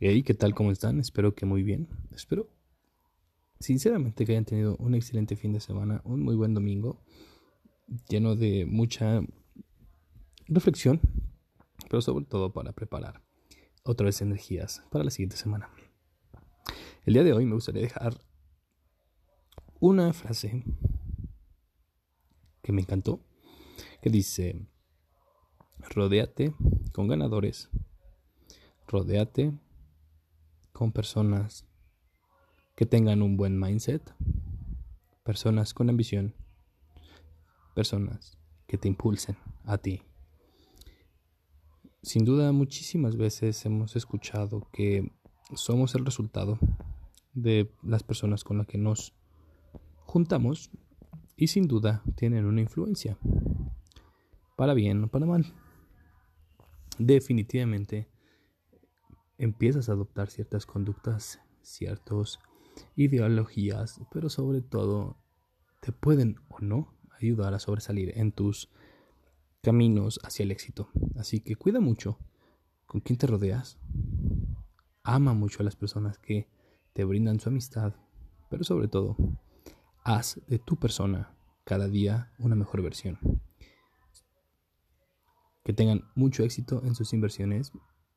Hey, ¿qué tal? ¿Cómo están? Espero que muy bien. Espero sinceramente que hayan tenido un excelente fin de semana, un muy buen domingo, lleno de mucha reflexión, pero sobre todo para preparar otras energías para la siguiente semana. El día de hoy me gustaría dejar una frase que me encantó, que dice, rodéate con ganadores, rodéate con personas que tengan un buen mindset, personas con ambición, personas que te impulsen a ti. Sin duda, muchísimas veces hemos escuchado que somos el resultado de las personas con las que nos juntamos y sin duda tienen una influencia, para bien o para mal. Definitivamente empiezas a adoptar ciertas conductas, ciertas ideologías, pero sobre todo te pueden o no ayudar a sobresalir en tus caminos hacia el éxito. Así que cuida mucho con quién te rodeas. Ama mucho a las personas que te brindan su amistad, pero sobre todo, haz de tu persona cada día una mejor versión. Que tengan mucho éxito en sus inversiones